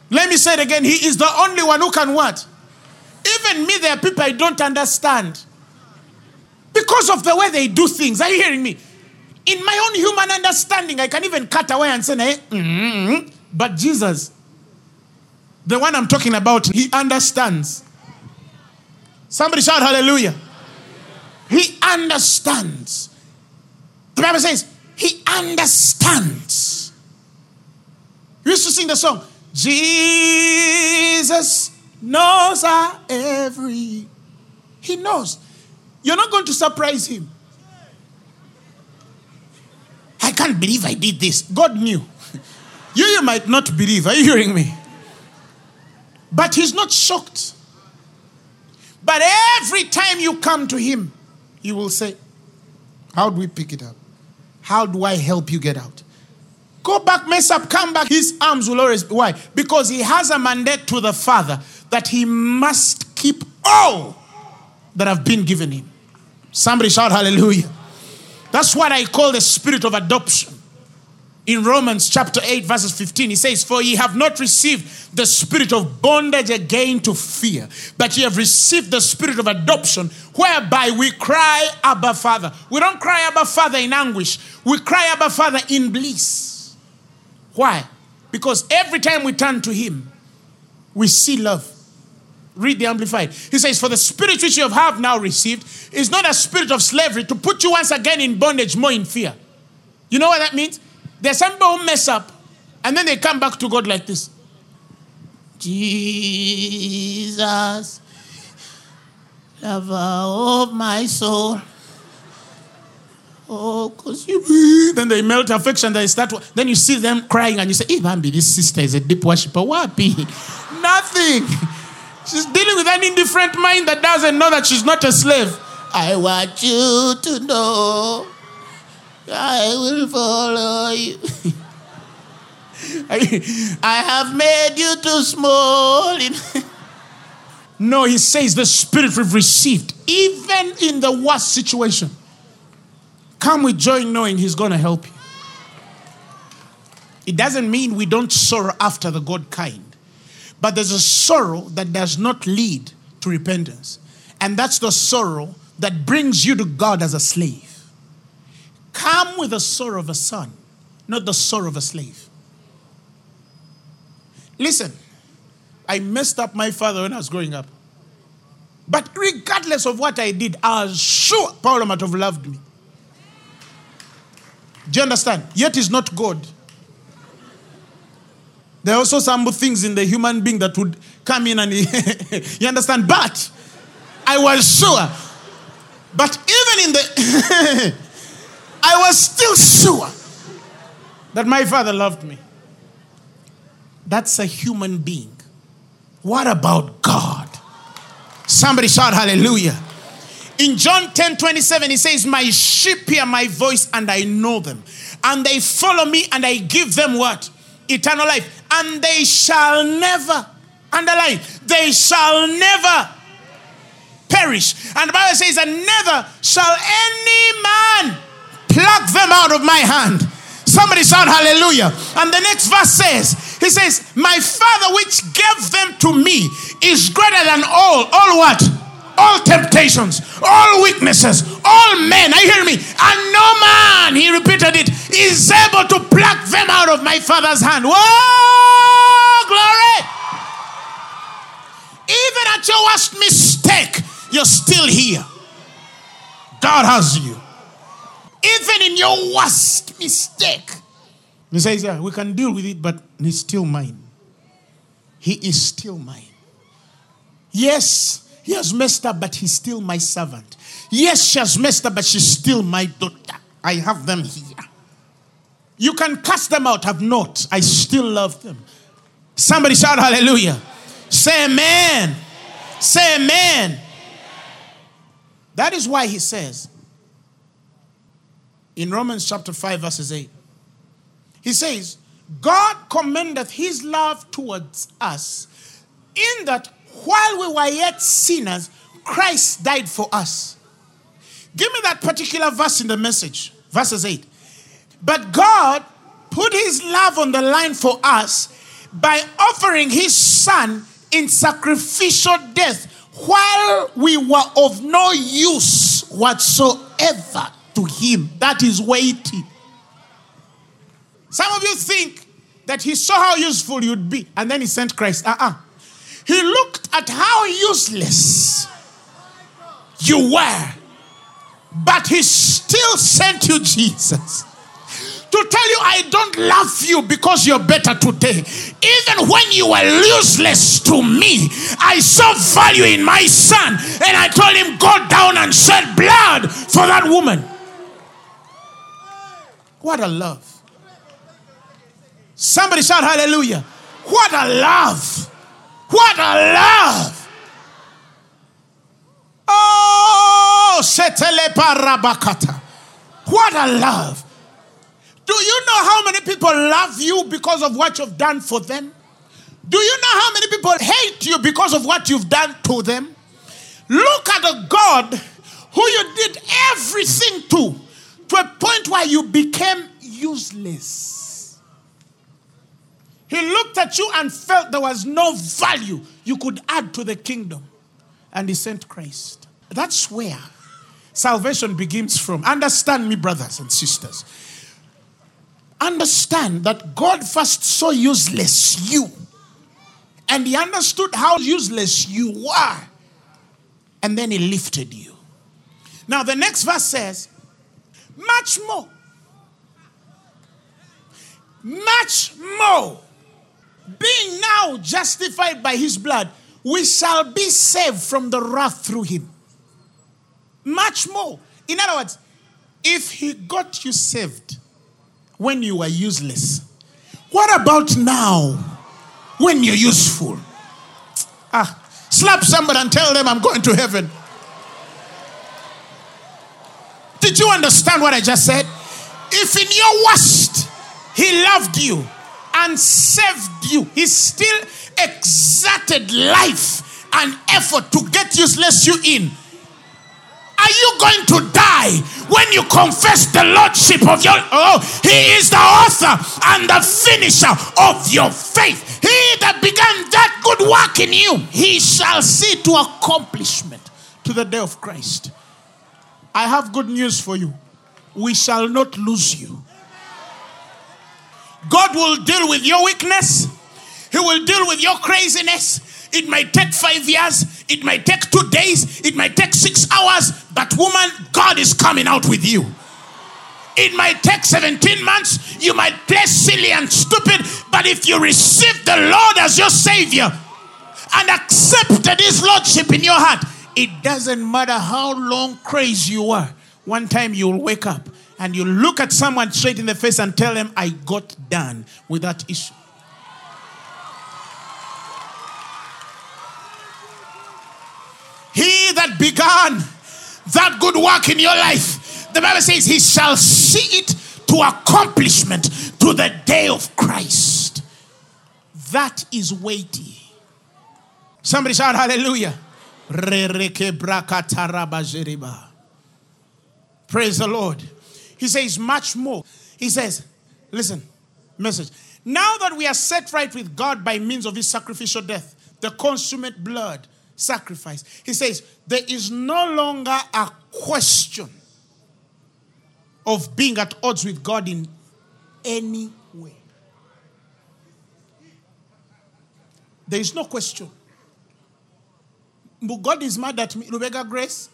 [SPEAKER 3] Let me say it again. He is the only one who can what? Even me, there are people I don't understand. Because of the way they do things. Are you hearing me? In my own human understanding, I can even cut away and say, hey, mm-hmm. but Jesus, the one I'm talking about, he understands. Somebody shout hallelujah. He understands. The Bible says, He understands. We used to sing the song, Jesus knows our every. He knows. You're not going to surprise Him. I can't believe I did this. God knew. you, you might not believe. Are you hearing me? But He's not shocked. But every time you come to Him, He will say, How do we pick it up? How do I help you get out? Go back, mess up, come back. His arms will always be. Why? Because He has a mandate to the Father that He must keep all that have been given Him. Somebody shout hallelujah. That's what I call the spirit of adoption. In Romans chapter 8, verses 15, he says, For ye have not received the spirit of bondage again to fear, but ye have received the spirit of adoption, whereby we cry, Abba, Father. We don't cry, Abba, Father, in anguish. We cry, Abba, Father, in bliss. Why? Because every time we turn to Him, we see love. Read the Amplified. He says, For the spirit which you have now received is not a spirit of slavery to put you once again in bondage, more in fear. You know what that means? There's some people who mess up and then they come back to God like this Jesus, lover of my soul. Oh, cause you then they melt affection. They start. Then you see them crying, and you say, "Hey, Bambi, this sister is a deep worshiper. What be? Nothing. She's dealing with an indifferent mind that doesn't know that she's not a slave. I want you to know I will follow you. I, have made you too small. no, he says the spirit we've received, even in the worst situation. Come with joy knowing he's going to help you. It doesn't mean we don't sorrow after the God kind. But there's a sorrow that does not lead to repentance. And that's the sorrow that brings you to God as a slave. Come with the sorrow of a son, not the sorrow of a slave. Listen, I messed up my father when I was growing up. But regardless of what I did, I was sure Paulo might have loved me. Do you understand? Yet he's not God. There are also some things in the human being that would come in and you understand? But I was sure. But even in the I was still sure that my father loved me. That's a human being. What about God? Somebody shout hallelujah. In John 10 27, he says, My sheep hear my voice and I know them. And they follow me and I give them what? Eternal life. And they shall never, underline, they shall never perish. And the Bible says, And never shall any man pluck them out of my hand. Somebody shout hallelujah. And the next verse says, He says, My Father which gave them to me is greater than all. All what? All temptations, all weaknesses, all men. I hear me. And no man, he repeated it, is able to pluck them out of my father's hand. Whoa, glory. Even at your worst mistake, you're still here. God has you. Even in your worst mistake. He says, yeah, we can deal with it, but he's still mine. He is still mine. Yes, he has messed up, but he's still my servant. Yes, she has messed up, but she's still my daughter. I have them here. You can cast them out, have not. I still love them. Somebody shout hallelujah. Say amen. Say amen. That is why he says in Romans chapter 5, verses 8, he says, God commendeth his love towards us in that while we were yet sinners, Christ died for us. Give me that particular verse in the message, verses 8. But God put his love on the line for us by offering his son in sacrificial death while we were of no use whatsoever to him. That is weighty. Some of you think that he saw how useful you'd be and then he sent Christ. Uh uh He looked at how useless you were, but he still sent you Jesus to tell you, I don't love you because you're better today. Even when you were useless to me, I saw value in my son, and I told him, Go down and shed blood for that woman. What a love. Somebody shout hallelujah. What a love. What a love. Oh, setele parabakata. What a love. Do you know how many people love you because of what you've done for them? Do you know how many people hate you because of what you've done to them? Look at a God who you did everything to, to a point where you became useless. He looked at you and felt there was no value you could add to the kingdom, and he sent Christ. That's where salvation begins from. Understand me, brothers and sisters understand that God first saw useless you. And he understood how useless you were. And then he lifted you. Now, the next verse says, much more. Much more. Being now justified by his blood, we shall be saved from the wrath through him. Much more. In other words, if he got you saved, when you were useless? What about now when you're useful? Ah, slap somebody and tell them I'm going to heaven. Did you understand what I just said? If in your worst he loved you and saved you, he still exerted life and effort to get useless you in are you going to die when you confess the Lordship of your oh he is the author and the finisher of your faith. He that began that good work in you, he shall see to accomplishment to the day of Christ. I have good news for you. We shall not lose you. God will deal with your weakness. He will deal with your craziness. It might take five years, it might take two days, it might take six hours, but woman, God is coming out with you. It might take 17 months, you might play silly and stupid, but if you receive the Lord as your Savior and accepted His Lordship in your heart, it doesn't matter how long crazy you are. One time you'll wake up and you look at someone straight in the face and tell them, I got done with that issue. He that began that good work in your life, the Bible says, He shall see it to accomplishment to the day of Christ. That is weighty. Somebody shout hallelujah. Praise the Lord. He says, much more. He says, listen, message. Now that we are set right with God by means of his sacrificial death, the consummate blood, sacrifice. He says, There is no longer a question of being at odds with God in any way. There is no question. But God is mad at me. Rebecca Grace?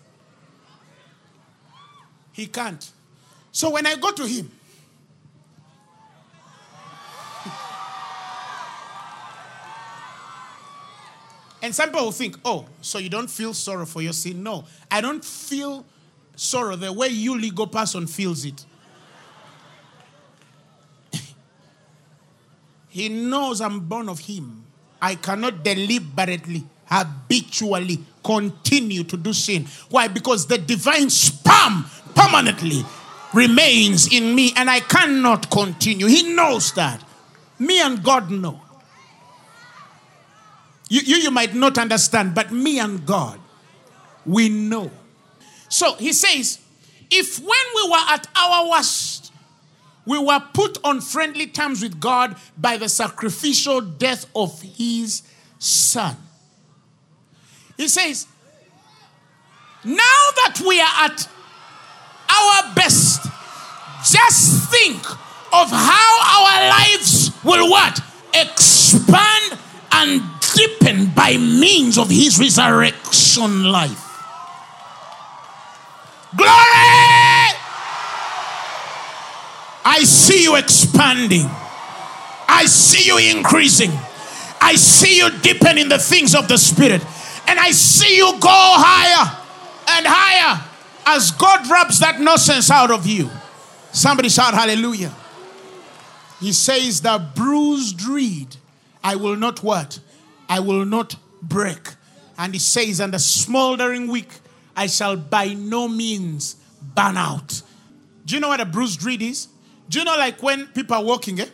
[SPEAKER 3] He can't. So when I go to him, And some people think, oh, so you don't feel sorrow for your sin? No, I don't feel sorrow the way you, legal person, feels it. he knows I'm born of him. I cannot deliberately, habitually continue to do sin. Why? Because the divine sperm permanently remains in me and I cannot continue. He knows that. Me and God know. You, you, you might not understand, but me and God, we know. So he says, if when we were at our worst, we were put on friendly terms with God by the sacrificial death of his son. He says, now that we are at our best, just think of how our lives will what? Expand and deepen by means of his resurrection life. Glory! I see you expanding. I see you increasing. I see you deepening the things of the Spirit. And I see you go higher and higher as God rubs that nonsense out of you. Somebody shout hallelujah. He says, The bruised reed, I will not what? I will not break. And he says, And the smoldering wick, I shall by no means burn out. Do you know what a bruised reed is? Do you know, like when people are walking, eh?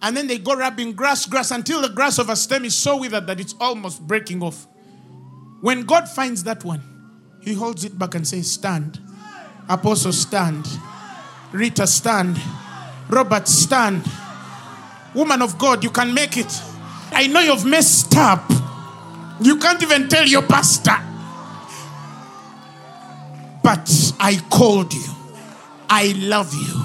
[SPEAKER 3] And then they go rubbing grass, grass until the grass of a stem is so withered that it's almost breaking off. When God finds that one, he holds it back and says, Stand. Apostle, stand. Rita, stand. Robert, stand. Woman of God, you can make it. I know you've messed up. You can't even tell your pastor. But I called you. I love you.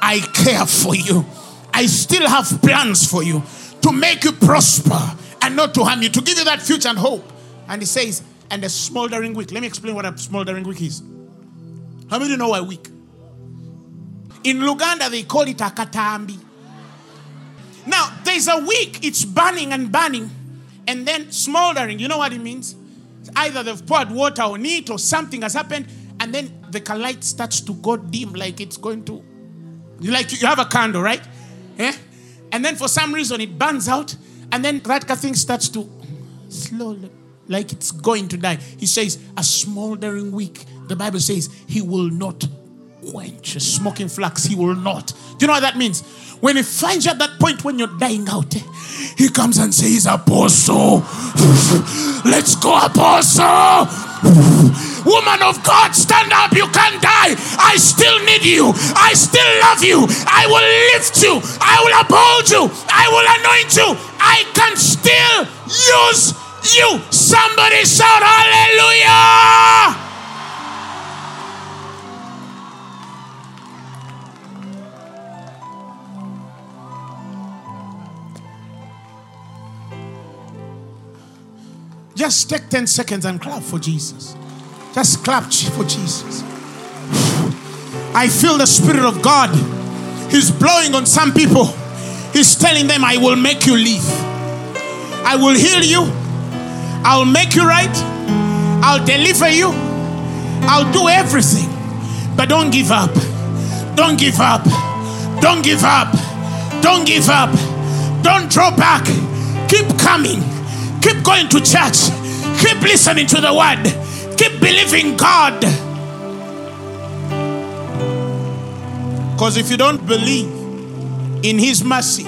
[SPEAKER 3] I care for you. I still have plans for you to make you prosper and not to harm you, to give you that future and hope. And he says, and a smoldering wick. Let me explain what a smoldering wick is. How many know a wick? In Luganda, they call it a katambi. Now, there's a wick, it's burning and burning, and then smoldering. You know what it means? Either they've poured water on it or something has happened, and then the light starts to go dim, like it's going to. Like you have a candle, right? Yeah? And then for some reason it burns out, and then that thing starts to slowly, like it's going to die. He says, a smoldering wick. The Bible says, He will not quench a smoking flax. He will not. Do you know what that means? When he finds you at that point when you're dying out, he comes and says, Apostle, let's go, Apostle. Woman of God, stand up. You can't die. I still need you. I still love you. I will lift you. I will uphold you. I will anoint you. I can still use you. Somebody shout hallelujah. Just take 10 seconds and clap for Jesus. Just clap for Jesus. I feel the Spirit of God. He's blowing on some people. He's telling them, I will make you live. I will heal you. I'll make you right. I'll deliver you. I'll do everything. But don't give up. Don't give up. Don't give up. Don't give up. Don't draw back. Keep coming. Keep going to church. Keep listening to the word. Keep believing God. Because if you don't believe in His mercy,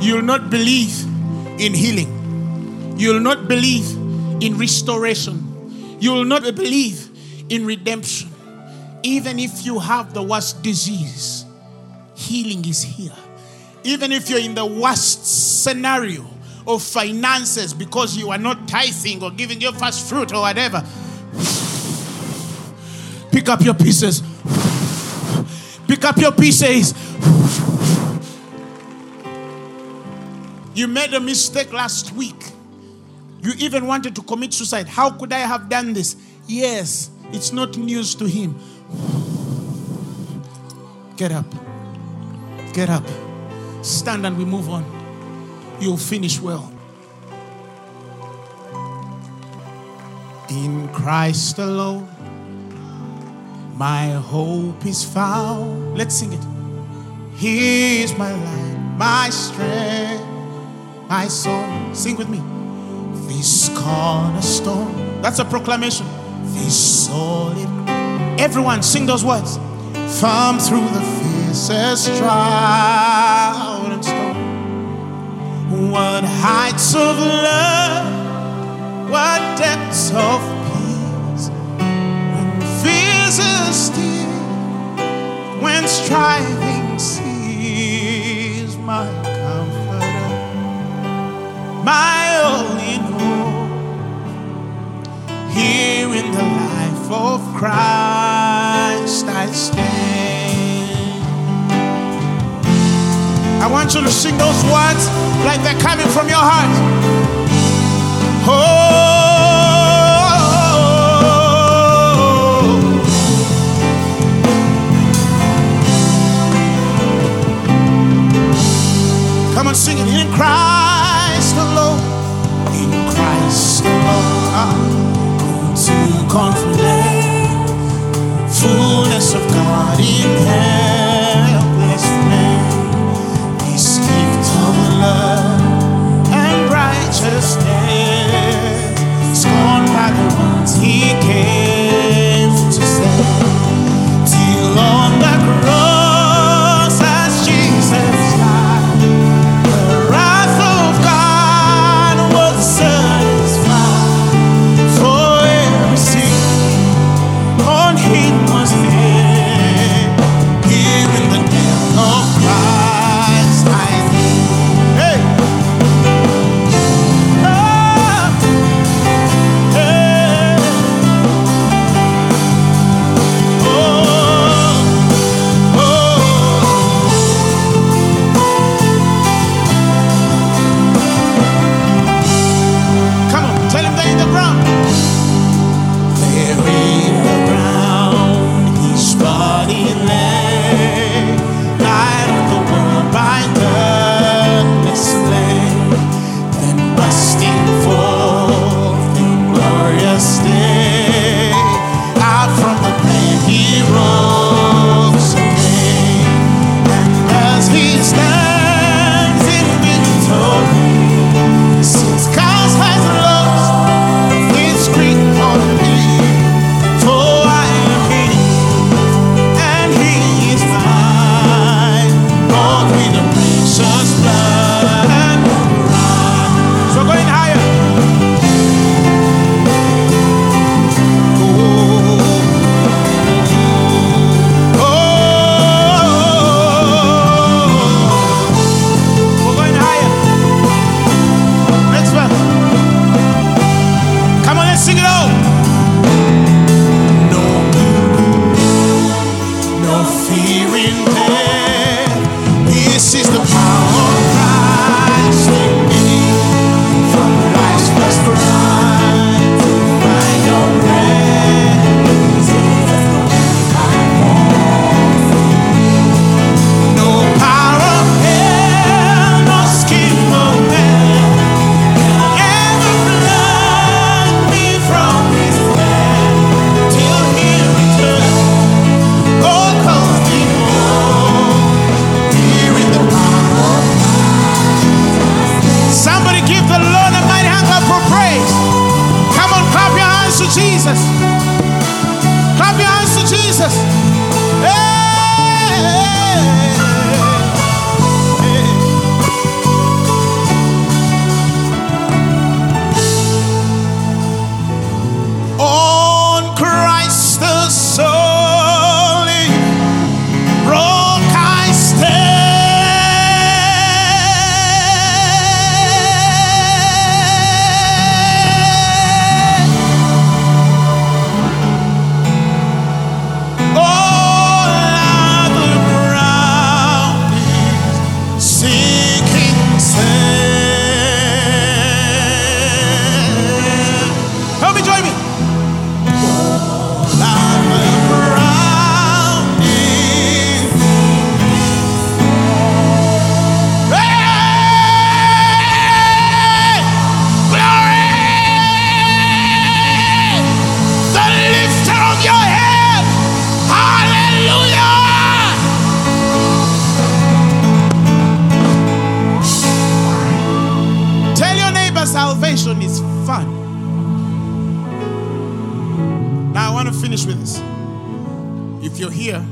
[SPEAKER 3] you'll not believe in healing. You'll not believe in restoration. You will not believe in redemption. Even if you have the worst disease, healing is here. Even if you're in the worst scenario, of finances because you are not tithing or giving your first fruit or whatever. Pick up your pieces. Pick up your pieces. You made a mistake last week. You even wanted to commit suicide. How could I have done this? Yes, it's not news to him. Get up. Get up. Stand and we move on you'll finish well. In Christ alone, my hope is found. Let's sing it. He is my light, my strength, my song. Sing with me. This cornerstone. That's a proclamation. This solid. Everyone sing those words. Firm through the fiercest trial and storm. What heights of love, what depths of peace. When fears are still, when striving cease, my comforter, my only. Here in the life of Christ I stand. I want you to sing those words like they're coming from your heart. finish with this. If you're here,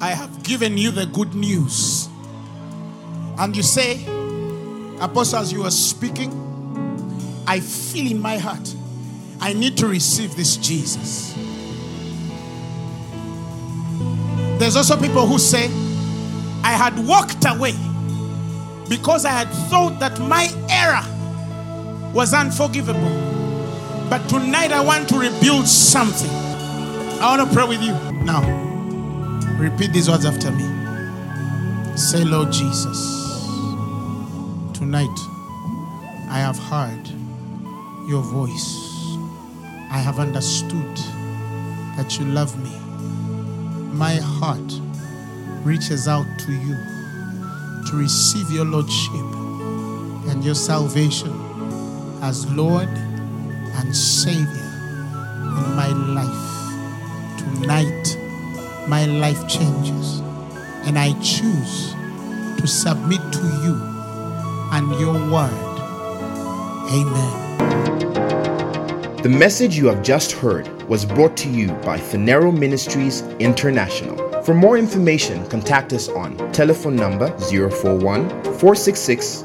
[SPEAKER 3] I have given you the good news. And you say, Apostle, as you are speaking, I feel in my heart, I need to receive this Jesus. There's also people who say, I had walked away because I had thought that my error was unforgivable. But tonight I want to rebuild something. I want to pray with you. Now, repeat these words after me. Say, Lord Jesus, tonight I have heard your voice. I have understood that you love me. My heart reaches out to you to receive your Lordship and your salvation as Lord and Savior in my life. Tonight, my life changes, and I choose to submit to you and your word. Amen.
[SPEAKER 2] The message you have just heard was brought to you by Phaneroo Ministries International. For more information, contact us on telephone number 041 466